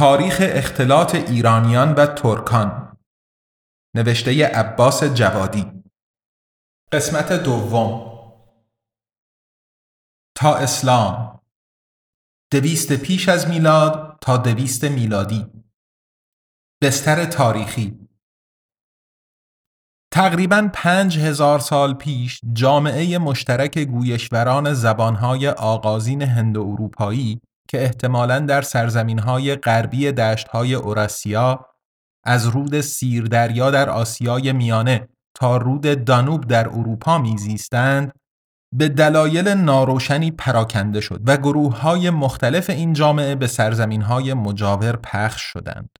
تاریخ اختلاط ایرانیان و ترکان. نوشته عباس جوادی. قسمت دوم. تا اسلام. دویست پیش از میلاد تا دویست میلادی. بستر تاریخی. تقریبا پنج هزار سال پیش جامعه مشترک گویشوران زبانهای آغازین هند و اروپایی که احتمالاً در سرزمینهای غربی دشتهای اوراسیا از رود سیردریا در آسیای میانه تا رود دانوب در اروپا میزیستند به دلایل ناروشنی پراکنده شد و گروه های مختلف این جامعه به سرزمین های مجاور پخش شدند.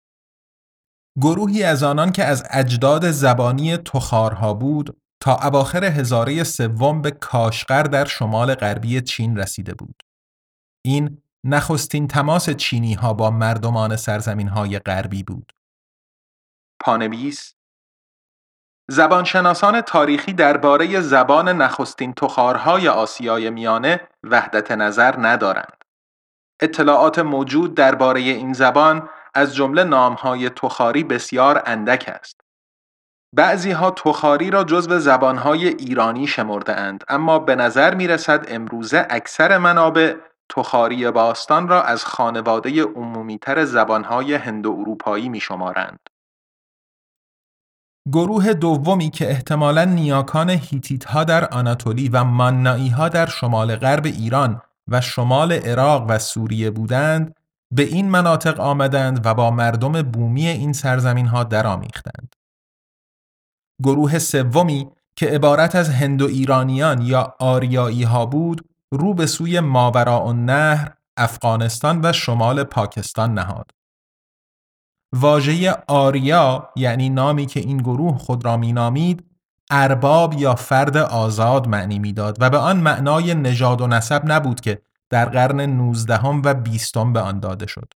گروهی از آنان که از اجداد زبانی تخارها بود تا اواخر هزاره سوم به کاشقر در شمال غربی چین رسیده بود. این نخستین تماس چینی ها با مردمان سرزمین های غربی بود. پانویس زبانشناسان تاریخی درباره زبان نخستین تخارهای آسیای میانه وحدت نظر ندارند. اطلاعات موجود درباره این زبان از جمله نامهای تخاری بسیار اندک است. بعضی ها تخاری را جزو زبانهای ایرانی شمرده اند اما به نظر می رسد امروزه اکثر منابع تخاری باستان را از خانواده عمومیتر زبانهای هند و اروپایی می شمارند. گروه دومی که احتمالا نیاکان هیتیت ها در آناتولی و ماننایی ها در شمال غرب ایران و شمال عراق و سوریه بودند به این مناطق آمدند و با مردم بومی این سرزمین ها درآمیختند. گروه سومی که عبارت از هندو ایرانیان یا آریایی ها بود رو به سوی ماوراء نهر، افغانستان و شمال پاکستان نهاد. واژه آریا یعنی نامی که این گروه خود را مینامید ارباب یا فرد آزاد معنی می‌داد و به آن معنای نژاد و نسب نبود که در قرن 19 و 20 به آن داده شد.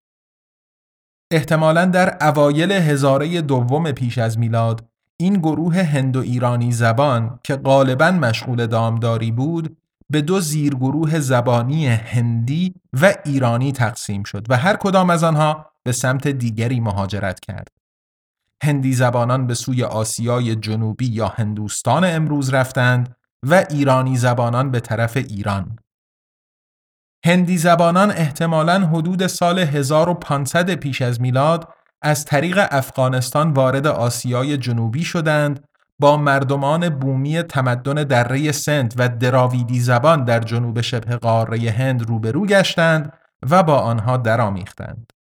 احتمالا در اوایل هزاره دوم پیش از میلاد این گروه هندو ایرانی زبان که غالبا مشغول دامداری بود به دو زیرگروه زبانی هندی و ایرانی تقسیم شد و هر کدام از آنها به سمت دیگری مهاجرت کرد. هندی زبانان به سوی آسیای جنوبی یا هندوستان امروز رفتند و ایرانی زبانان به طرف ایران. هندی زبانان احتمالاً حدود سال 1500 پیش از میلاد از طریق افغانستان وارد آسیای جنوبی شدند با مردمان بومی تمدن دره سند و دراویدی زبان در جنوب شبه قاره هند روبرو گشتند و با آنها درآمیختند.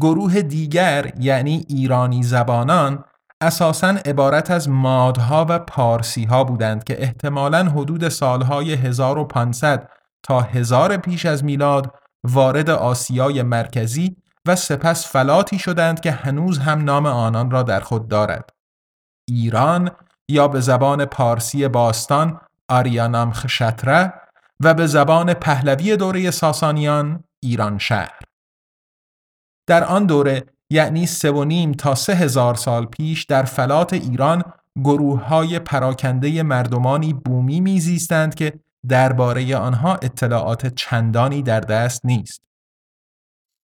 گروه دیگر یعنی ایرانی زبانان اساساً عبارت از مادها و پارسی ها بودند که احتمالاً حدود سالهای 1500 تا 1000 پیش از میلاد وارد آسیای مرکزی و سپس فلاتی شدند که هنوز هم نام آنان را در خود دارد. ایران یا به زبان پارسی باستان آریانام خشتره و به زبان پهلوی دوره ساسانیان ایران شهر. در آن دوره یعنی سه و نیم تا سه هزار سال پیش در فلات ایران گروه های پراکنده مردمانی بومی میزیستند که درباره آنها اطلاعات چندانی در دست نیست.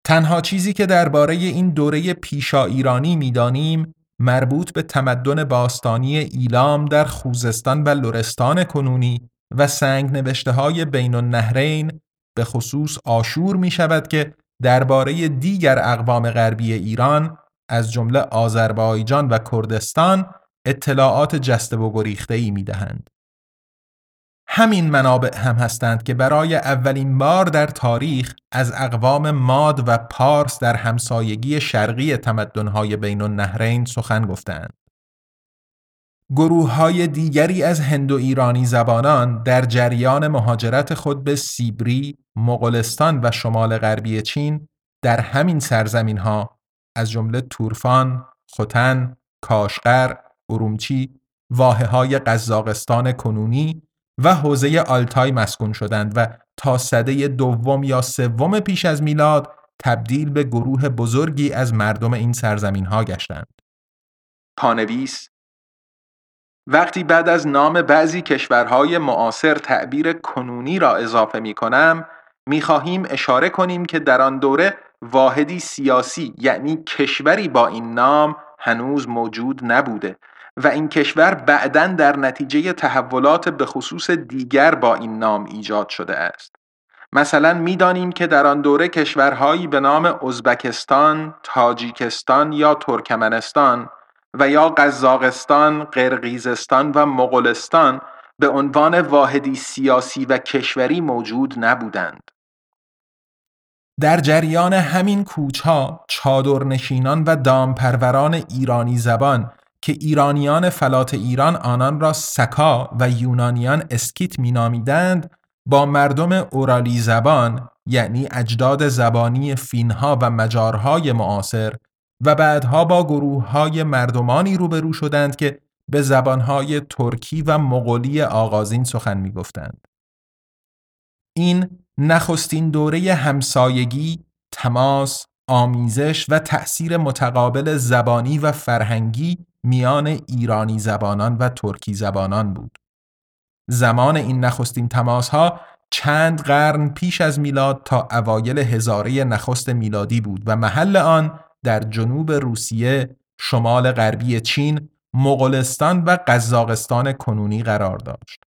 تنها چیزی که درباره این دوره پیشا ایرانی می‌دانیم مربوط به تمدن باستانی ایلام در خوزستان و لرستان کنونی و سنگ نوشته های بین النهرین به خصوص آشور می شود که درباره دیگر اقوام غربی ایران از جمله آذربایجان و کردستان اطلاعات جسته و گریخته ای می دهند. همین منابع هم هستند که برای اولین بار در تاریخ از اقوام ماد و پارس در همسایگی شرقی تمدنهای بین النهرین سخن گفتند. گروه های دیگری از هندو ایرانی زبانان در جریان مهاجرت خود به سیبری، مغولستان و شمال غربی چین در همین سرزمین ها از جمله تورفان، خوتن، کاشقر، ارومچی، واحه های قزاقستان کنونی و حوزه آلتای مسکون شدند و تا سده دوم یا سوم پیش از میلاد تبدیل به گروه بزرگی از مردم این سرزمین ها گشتند. پانویس وقتی بعد از نام بعضی کشورهای معاصر تعبیر کنونی را اضافه می کنم می خواهیم اشاره کنیم که در آن دوره واحدی سیاسی یعنی کشوری با این نام هنوز موجود نبوده و این کشور بعدا در نتیجه تحولات به خصوص دیگر با این نام ایجاد شده است. مثلا می‌دانیم که در آن دوره کشورهایی به نام ازبکستان، تاجیکستان یا ترکمنستان و یا قزاقستان، قرقیزستان و مغولستان به عنوان واحدی سیاسی و کشوری موجود نبودند. در جریان همین کوچها چادرنشینان و دامپروران ایرانی زبان که ایرانیان فلات ایران آنان را سکا و یونانیان اسکیت مینامیدند با مردم اورالی زبان یعنی اجداد زبانی فینها و مجارهای معاصر و بعدها با گروه های مردمانی روبرو شدند که به زبانهای ترکی و مغولی آغازین سخن می گفتند. این نخستین دوره همسایگی، تماس، آمیزش و تأثیر متقابل زبانی و فرهنگی میان ایرانی زبانان و ترکی زبانان بود. زمان این نخستین تماس ها چند قرن پیش از میلاد تا اوایل هزاره نخست میلادی بود و محل آن در جنوب روسیه، شمال غربی چین، مغولستان و قزاقستان کنونی قرار داشت.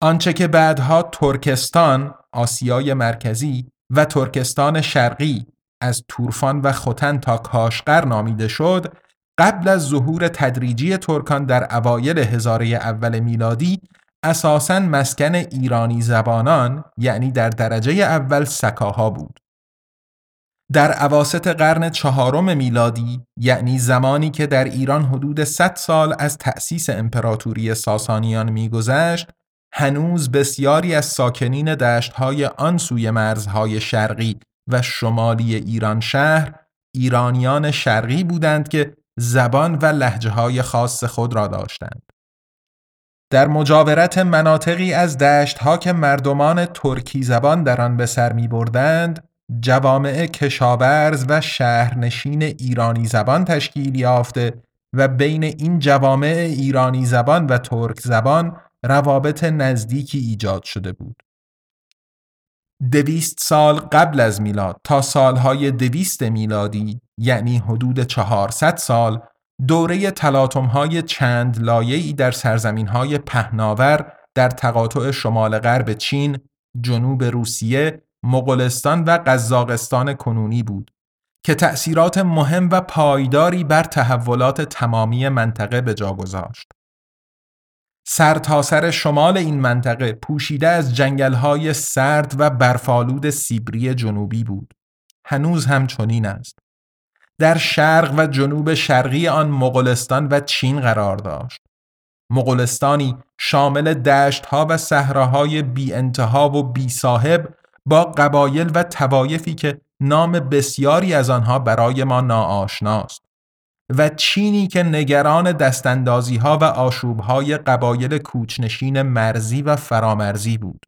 آنچه که بعدها ترکستان، آسیای مرکزی و ترکستان شرقی از تورفان و خوتن تا کاشقر نامیده شد، قبل از ظهور تدریجی ترکان در اوایل هزاره اول میلادی اساساً مسکن ایرانی زبانان یعنی در درجه اول سکاها بود. در عواست قرن چهارم میلادی یعنی زمانی که در ایران حدود 100 سال از تأسیس امپراتوری ساسانیان میگذشت هنوز بسیاری از ساکنین دشتهای آن سوی مرزهای شرقی و شمالی ایران شهر ایرانیان شرقی بودند که زبان و لحجه های خاص خود را داشتند. در مجاورت مناطقی از دشتها که مردمان ترکی زبان در آن به سر می بردند جوامع کشاورز و شهرنشین ایرانی زبان تشکیل یافته و بین این جوامع ایرانی زبان و ترک زبان روابط نزدیکی ایجاد شده بود. دویست سال قبل از میلاد تا سالهای دویست میلادی یعنی حدود 400 سال دوره های چند لایه‌ای در های پهناور در تقاطع شمال غرب چین، جنوب روسیه مغولستان و قزاقستان کنونی بود که تأثیرات مهم و پایداری بر تحولات تمامی منطقه به جا گذاشت. سرتاسر سر شمال این منطقه پوشیده از جنگل‌های سرد و برفالود سیبری جنوبی بود. هنوز هم چنین است. در شرق و جنوب شرقی آن مغولستان و چین قرار داشت. مغولستانی شامل دشتها و صحراهای بی انتها و بی صاحب با قبایل و توایفی که نام بسیاری از آنها برای ما ناآشناست و چینی که نگران دستاندازی ها و آشوب های قبایل کوچنشین مرزی و فرامرزی بود.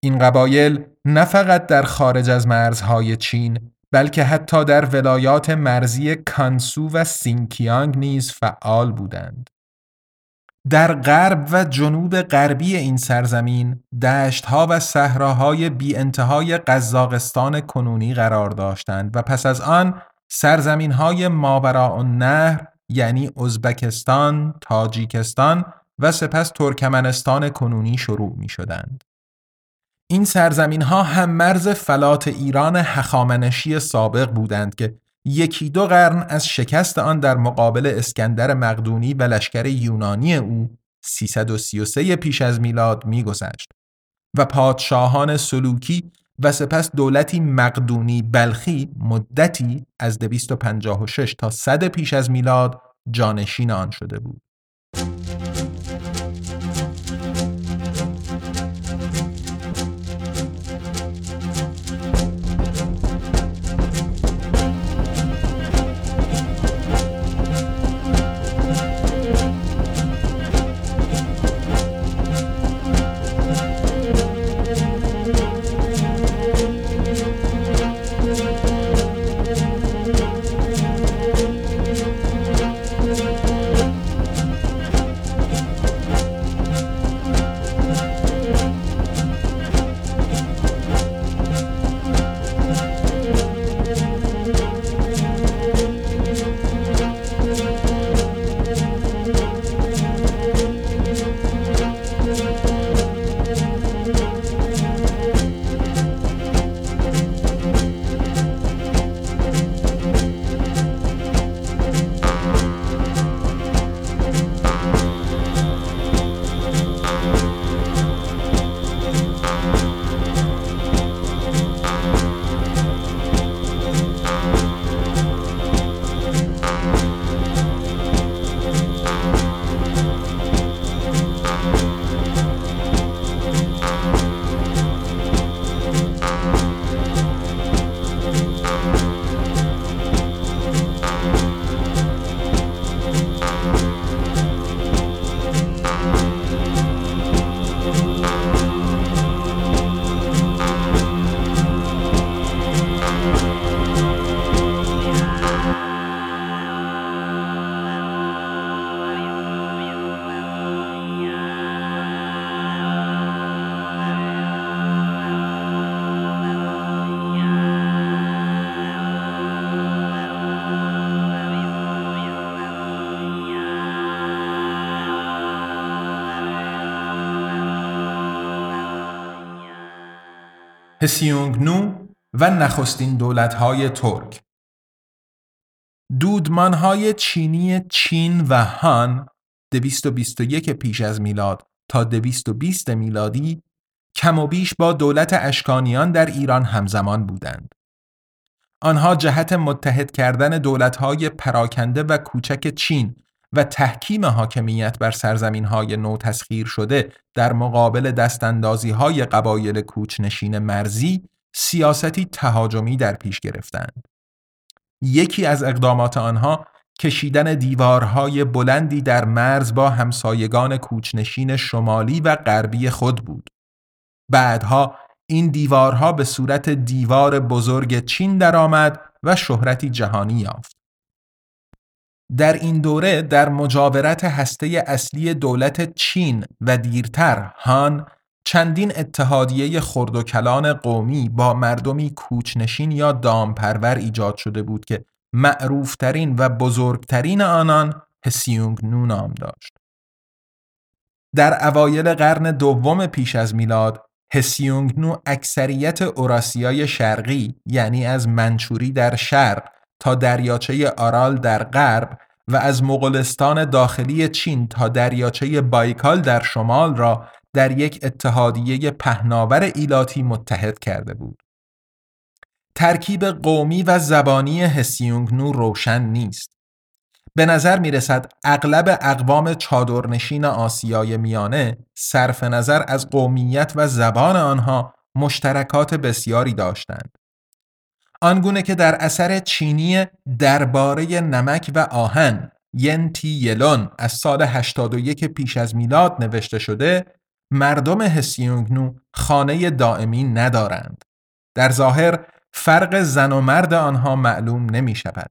این قبایل نه فقط در خارج از مرزهای چین بلکه حتی در ولایات مرزی کانسو و سینکیانگ نیز فعال بودند. در غرب و جنوب غربی این سرزمین دشتها و صحراهای بی انتهای قزاقستان کنونی قرار داشتند و پس از آن سرزمین های ماوراء نهر یعنی ازبکستان، تاجیکستان و سپس ترکمنستان کنونی شروع می شدند. این سرزمین ها هم مرز فلات ایران هخامنشی سابق بودند که یکی دو قرن از شکست آن در مقابل اسکندر مقدونی و لشکر یونانی او 333 پیش از میلاد میگذشت و پادشاهان سلوکی و سپس دولتی مقدونی بلخی مدتی از 256 تا 100 پیش از میلاد جانشین آن شده بود. هسیونگنو و نخستین دولتهای ترک دودمانهای چینی چین و هان 221 پیش از میلاد تا 220 میلادی کم و بیش با دولت اشکانیان در ایران همزمان بودند. آنها جهت متحد کردن دولتهای پراکنده و کوچک چین و تحکیم حاکمیت بر سرزمین های نو تسخیر شده در مقابل دستاندازی های قبایل کوچنشین مرزی سیاستی تهاجمی در پیش گرفتند. یکی از اقدامات آنها کشیدن دیوارهای بلندی در مرز با همسایگان کوچنشین شمالی و غربی خود بود. بعدها این دیوارها به صورت دیوار بزرگ چین درآمد و شهرتی جهانی یافت. در این دوره در مجاورت هسته اصلی دولت چین و دیرتر هان چندین اتحادیه خرد و کلان قومی با مردمی کوچنشین یا دامپرور ایجاد شده بود که معروفترین و بزرگترین آنان هسیونگ نو نام داشت. در اوایل قرن دوم پیش از میلاد هسیونگ نو اکثریت اوراسیای شرقی یعنی از منچوری در شرق تا دریاچه آرال در غرب و از مغولستان داخلی چین تا دریاچه بایکال در شمال را در یک اتحادیه پهناور ایلاتی متحد کرده بود. ترکیب قومی و زبانی هسیونگنو روشن نیست. به نظر می رسد اغلب اقوام چادرنشین آسیای میانه صرف نظر از قومیت و زبان آنها مشترکات بسیاری داشتند. آنگونه که در اثر چینی درباره نمک و آهن ینتی یلون از سال 81 پیش از میلاد نوشته شده مردم هسیونگنو خانه دائمی ندارند. در ظاهر فرق زن و مرد آنها معلوم نمی شود.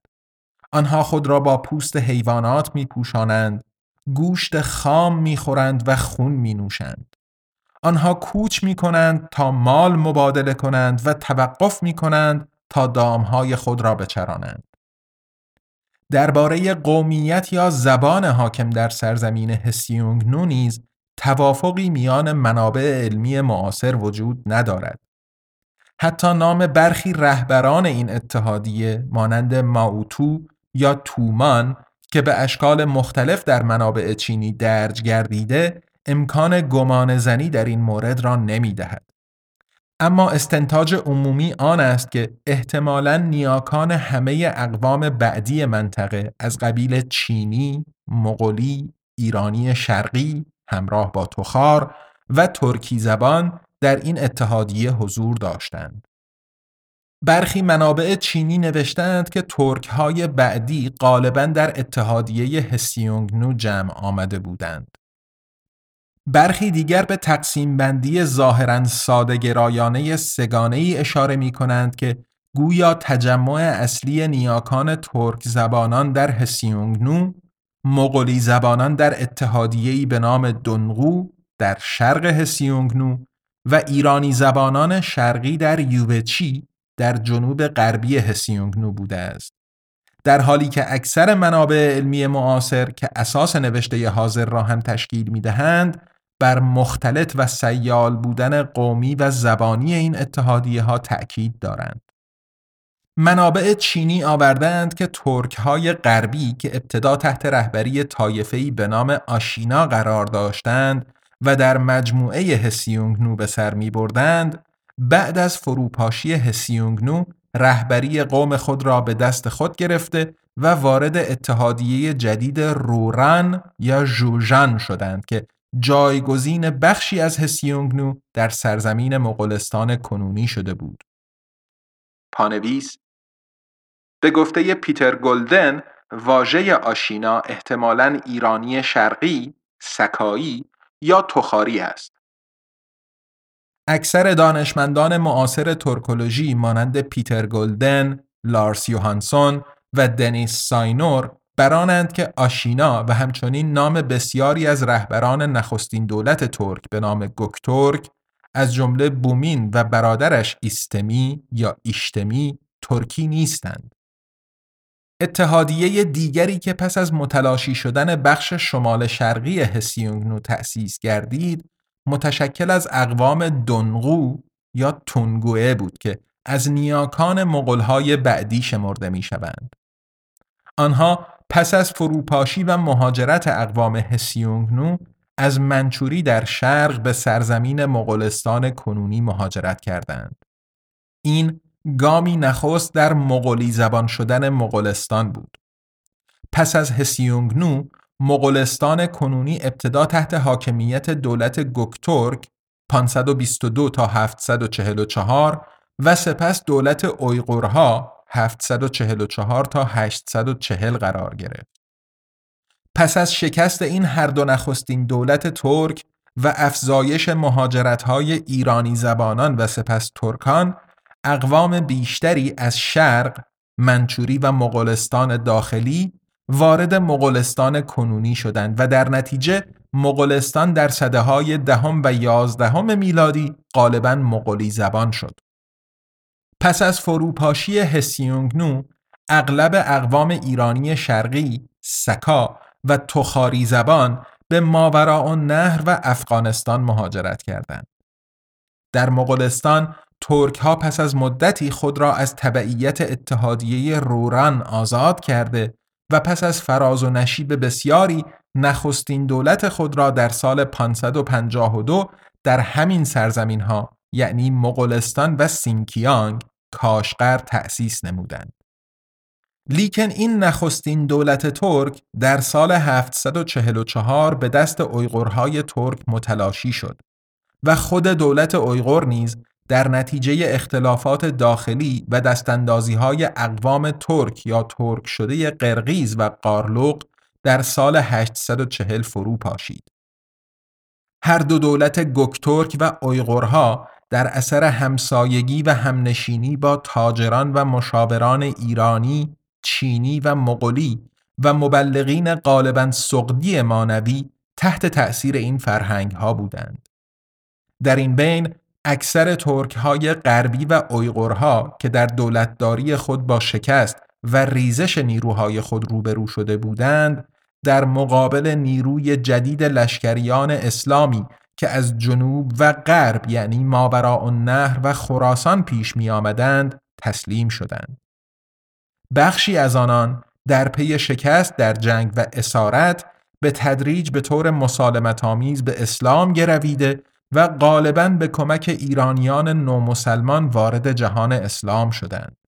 آنها خود را با پوست حیوانات می پوشانند، گوشت خام می خورند و خون می نوشند. آنها کوچ می کنند تا مال مبادله کنند و توقف می کنند تا دامهای خود را بچرانند. درباره قومیت یا زبان حاکم در سرزمین هسیونگنو نیز توافقی میان منابع علمی معاصر وجود ندارد. حتی نام برخی رهبران این اتحادیه مانند ماوتو یا تومان که به اشکال مختلف در منابع چینی درج گردیده امکان گمان زنی در این مورد را نمی دهد. اما استنتاج عمومی آن است که احتمالا نیاکان همه اقوام بعدی منطقه از قبیل چینی، مغولی، ایرانی شرقی همراه با تخار و ترکی زبان در این اتحادیه حضور داشتند. برخی منابع چینی نوشتند که ترک های بعدی غالبا در اتحادیه هسیونگنو جمع آمده بودند. برخی دیگر به تقسیم بندی ظاهرا سادگرایانه سگانه ای اشاره می کنند که گویا تجمع اصلی نیاکان ترک زبانان در هسیونگنو، مغولی زبانان در اتحادیه‌ای به نام دنغو در شرق هسیونگنو و ایرانی زبانان شرقی در یوبچی در جنوب غربی هسیونگنو بوده است. در حالی که اکثر منابع علمی معاصر که اساس نوشته حاضر را هم تشکیل می دهند بر مختلط و سیال بودن قومی و زبانی این اتحادیه ها تأکید دارند. منابع چینی آوردند که ترک های غربی که ابتدا تحت رهبری طایفه‌ای به نام آشینا قرار داشتند و در مجموعه هسیونگنو به سر می بردند بعد از فروپاشی هسیونگنو رهبری قوم خود را به دست خود گرفته و وارد اتحادیه جدید روران یا جوژان شدند که جایگزین بخشی از هسیونگنو در سرزمین مغولستان کنونی شده بود. پانویس به گفته پیتر گلدن واژه آشینا احتمالاً ایرانی شرقی، سکایی یا تخاری است. اکثر دانشمندان معاصر ترکولوژی مانند پیتر گلدن، لارس یوهانسون و دنیس ساینور برانند که آشینا و همچنین نام بسیاری از رهبران نخستین دولت ترک به نام گوکتورک از جمله بومین و برادرش ایستمی یا ایشتمی ترکی نیستند. اتحادیه دیگری که پس از متلاشی شدن بخش شمال شرقی هسیونگنو تأسیس گردید متشکل از اقوام دنغو یا تونگوه بود که از نیاکان مغلهای بعدی شمرده می شوند. آنها پس از فروپاشی و مهاجرت اقوام هسیونگنو از منچوری در شرق به سرزمین مغولستان کنونی مهاجرت کردند. این گامی نخست در مغولی زبان شدن مغولستان بود. پس از هسیونگنو مغولستان کنونی ابتدا تحت حاکمیت دولت گوکتورک 522 تا 744 و سپس دولت اویغورها 744 تا 840 قرار گرفت. پس از شکست این هر دو نخستین دولت ترک و افزایش مهاجرت‌های ایرانی زبانان و سپس ترکان اقوام بیشتری از شرق، منچوری و مغولستان داخلی وارد مغولستان کنونی شدند و در نتیجه مغولستان در صده های دهم و یازدهم میلادی غالبا مغولی زبان شد. پس از فروپاشی هسیونگنو اغلب اقوام ایرانی شرقی، سکا و تخاری زبان به ماوراء نهر و افغانستان مهاجرت کردند. در مغولستان ترک ها پس از مدتی خود را از تبعیت اتحادیه روران آزاد کرده و پس از فراز و نشیب بسیاری نخستین دولت خود را در سال 552 در همین سرزمین ها یعنی مغولستان و سینکیانگ کاشقر تأسیس نمودند. لیکن این نخستین دولت ترک در سال 744 به دست اویغورهای ترک متلاشی شد و خود دولت اویغور نیز در نتیجه اختلافات داخلی و دستاندازی های اقوام ترک یا ترک شده قرقیز و قارلوق در سال 840 فرو پاشید. هر دو دولت گکترک و اویغورها در اثر همسایگی و همنشینی با تاجران و مشاوران ایرانی، چینی و مغولی و مبلغین غالبا سقدی مانوی تحت تأثیر این فرهنگ ها بودند. در این بین اکثر ترک های غربی و اویغورها که در دولتداری خود با شکست و ریزش نیروهای خود روبرو شده بودند در مقابل نیروی جدید لشکریان اسلامی که از جنوب و غرب یعنی ماوراء النهر و خراسان پیش می آمدند تسلیم شدند. بخشی از آنان در پی شکست در جنگ و اسارت به تدریج به طور مسالمت آمیز به اسلام گرویده و غالبا به کمک ایرانیان نومسلمان وارد جهان اسلام شدند.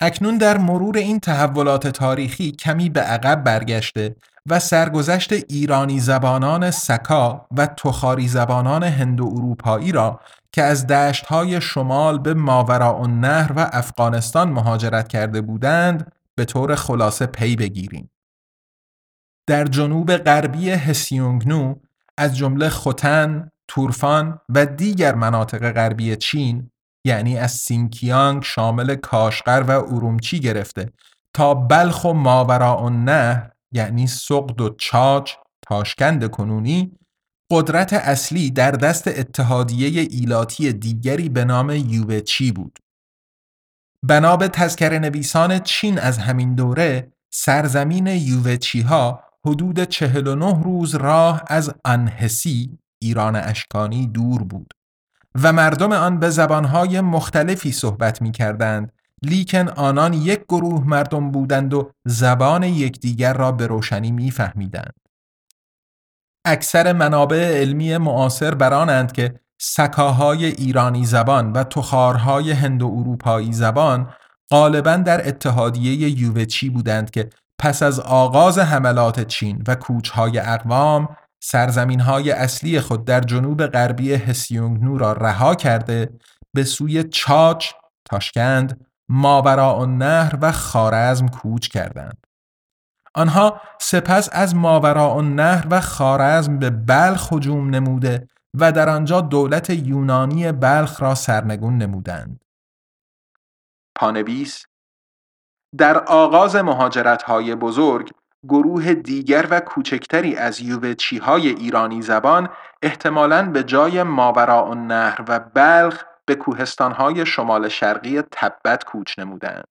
اکنون در مرور این تحولات تاریخی کمی به عقب برگشته و سرگذشت ایرانی زبانان سکا و تخاری زبانان هندو اروپایی را که از دشتهای شمال به ماوراء النهر و افغانستان مهاجرت کرده بودند به طور خلاصه پی بگیریم. در جنوب غربی هسیونگنو از جمله خوتن، تورفان و دیگر مناطق غربی چین یعنی از سینکیانگ شامل کاشقر و ارومچی گرفته تا بلخ و ماوراء النهر یعنی سقد و چاچ تاشکند کنونی قدرت اصلی در دست اتحادیه ایلاتی دیگری به نام یوبچی بود. بنا به تذکر نویسان چین از همین دوره سرزمین یووچی ها حدود 49 روز راه از انهسی ایران اشکانی دور بود و مردم آن به زبانهای مختلفی صحبت می کردند لیکن آنان یک گروه مردم بودند و زبان یکدیگر را به روشنی میفهمیدند. اکثر منابع علمی معاصر برانند که سکاهای ایرانی زبان و تخارهای هندو اروپایی زبان غالبا در اتحادیه یووچی بودند که پس از آغاز حملات چین و کوچهای اقوام سرزمین های اصلی خود در جنوب غربی هسیونگنو را رها کرده به سوی چاچ، تاشکند، ماوراء النهر و خارزم کوچ کردند. آنها سپس از ماوراء النهر و خارزم به بلخ هجوم نموده و در آنجا دولت یونانی بلخ را سرنگون نمودند. پانویس در آغاز مهاجرت های بزرگ گروه دیگر و کوچکتری از یووچی های ایرانی زبان احتمالاً به جای ماوراء النهر و بلخ به کوهستان های شمال شرقی تبت کوچ نمودند.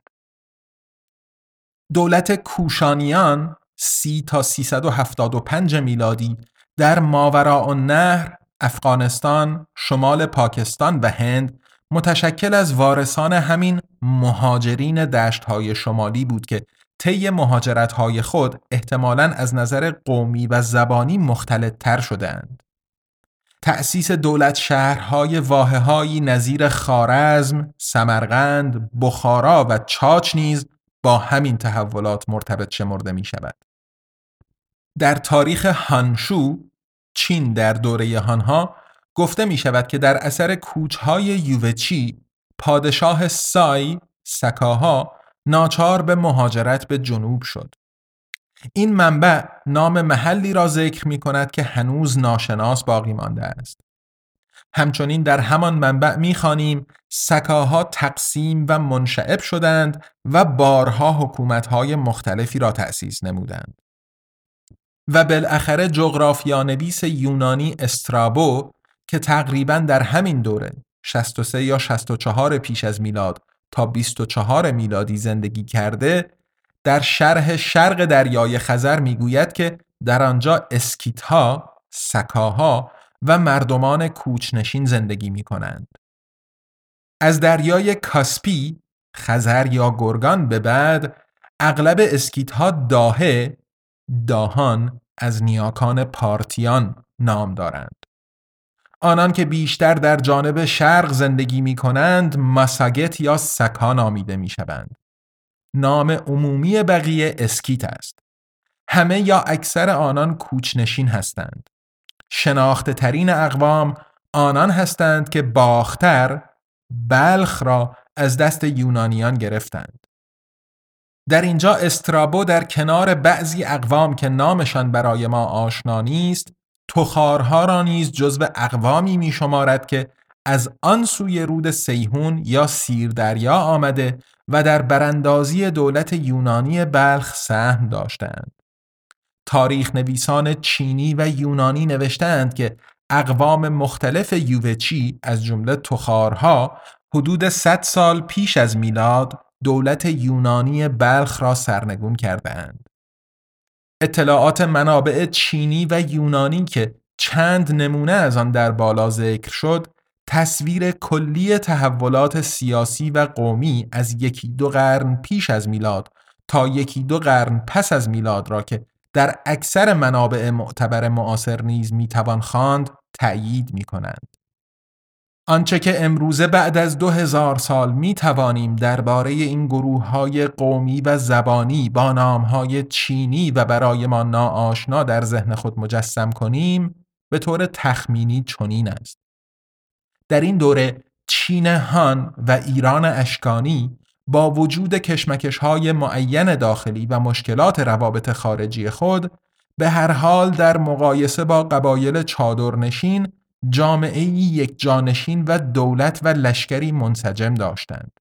دولت کوشانیان سی تا 375 میلادی در ماوراء النهر، افغانستان، شمال پاکستان و هند متشکل از وارثان همین مهاجرین دشتهای شمالی بود که طی مهاجرتهای خود احتمالاً از نظر قومی و زبانی مختلط تر شدند. تأسیس دولت شهرهای واحههایی نظیر خارزم، سمرقند، بخارا و چاچ نیز با همین تحولات مرتبط شمرده می شود. در تاریخ هانشو چین در دوره هانها گفته می شود که در اثر کوچهای یووچی پادشاه سای سکاها ناچار به مهاجرت به جنوب شد. این منبع نام محلی را ذکر می کند که هنوز ناشناس باقی مانده است. همچنین در همان منبع می‌خوانیم سکاها تقسیم و منشعب شدند و بارها حکومتهای مختلفی را تأسیس نمودند. و بالاخره جغرافیانویس یونانی استرابو که تقریبا در همین دوره 63 یا 64 پیش از میلاد تا 24 میلادی زندگی کرده در شرح شرق دریای خزر می‌گوید که در آنجا اسکیتها، سکاها و مردمان کوچنشین زندگی می کنند. از دریای کاسپی، خزر یا گرگان به بعد اغلب اسکیتها داهه، داهان از نیاکان پارتیان نام دارند. آنان که بیشتر در جانب شرق زندگی می کنند مساگت یا سکا نامیده می شوند. نام عمومی بقیه اسکیت است. همه یا اکثر آنان کوچنشین هستند. شناخته ترین اقوام آنان هستند که باختر بلخ را از دست یونانیان گرفتند. در اینجا استرابو در کنار بعضی اقوام که نامشان برای ما آشنا نیست تخارها را نیز جزو اقوامی می شمارد که از آن سوی رود سیهون یا سیر دریا آمده و در براندازی دولت یونانی بلخ سهم داشتند. تاریخ نویسان چینی و یونانی نوشتند که اقوام مختلف یووچی از جمله تخارها حدود 100 سال پیش از میلاد دولت یونانی بلخ را سرنگون کردند. اطلاعات منابع چینی و یونانی که چند نمونه از آن در بالا ذکر شد تصویر کلی تحولات سیاسی و قومی از یکی دو قرن پیش از میلاد تا یکی دو قرن پس از میلاد را که در اکثر منابع معتبر معاصر نیز می‌توان خواند تأیید می کنند. آنچه که امروزه بعد از دو هزار سال می توانیم درباره این گروه های قومی و زبانی با نام های چینی و برای ما ناآشنا در ذهن خود مجسم کنیم به طور تخمینی چنین است. در این دوره چین هان و ایران اشکانی با وجود کشمکش های معین داخلی و مشکلات روابط خارجی خود به هر حال در مقایسه با قبایل چادرنشین جامعه یک جانشین و دولت و لشکری منسجم داشتند.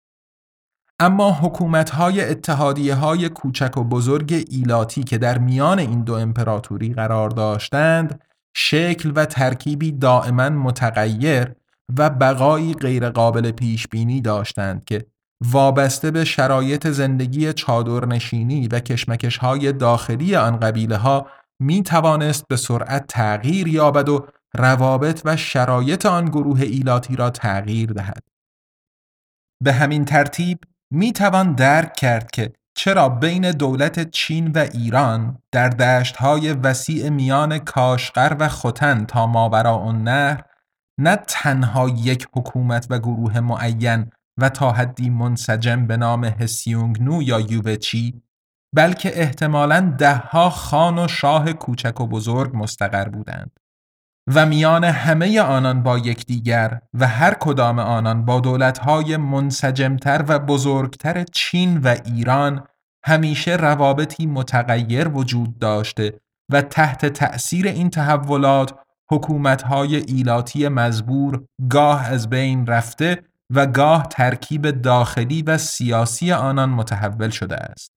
اما حکومت های اتحادیه های کوچک و بزرگ ایلاتی که در میان این دو امپراتوری قرار داشتند شکل و ترکیبی دائما متغیر و بقایی غیرقابل پیش بینی داشتند که وابسته به شرایط زندگی چادرنشینی و کشمکش های داخلی آن قبیله ها می توانست به سرعت تغییر یابد و روابط و شرایط آن گروه ایلاتی را تغییر دهد. به همین ترتیب می توان درک کرد که چرا بین دولت چین و ایران در دشتهای وسیع میان کاشقر و خوتن تا ماورا نهر نه تنها یک حکومت و گروه معین و تا حدی منسجم به نام هسیونگنو یا یوبچی بلکه احتمالاً دهها خان و شاه کوچک و بزرگ مستقر بودند و میان همه آنان با یکدیگر و هر کدام آنان با دولتهای منسجمتر و بزرگتر چین و ایران همیشه روابطی متغیر وجود داشته و تحت تأثیر این تحولات حکومتهای ایلاتی مزبور گاه از بین رفته و گاه ترکیب داخلی و سیاسی آنان متحول شده است.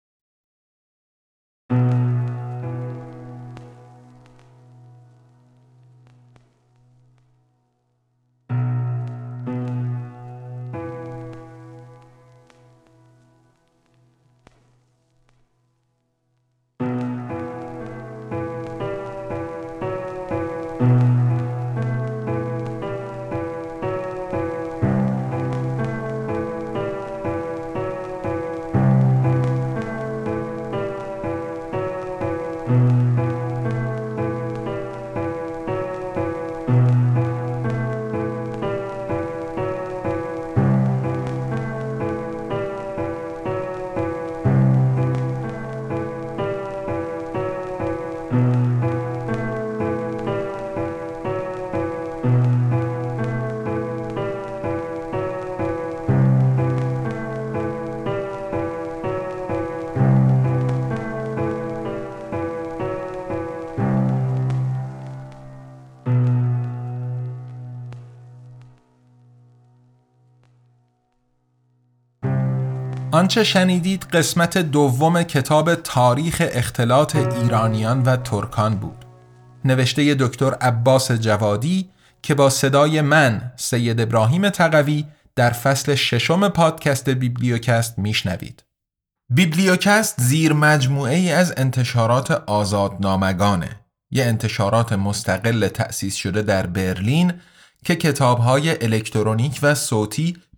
آنچه شنیدید قسمت دوم کتاب تاریخ اختلاط ایرانیان و ترکان بود. نوشته دکتر عباس جوادی که با صدای من سید ابراهیم تقوی در فصل ششم پادکست بیبلیوکست میشنوید. بیبلیوکست زیر مجموعه ای از انتشارات آزادنامگانه. یه انتشارات مستقل تأسیس شده در برلین که کتابهای الکترونیک و صوتی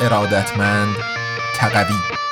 ارادتمند تقوی.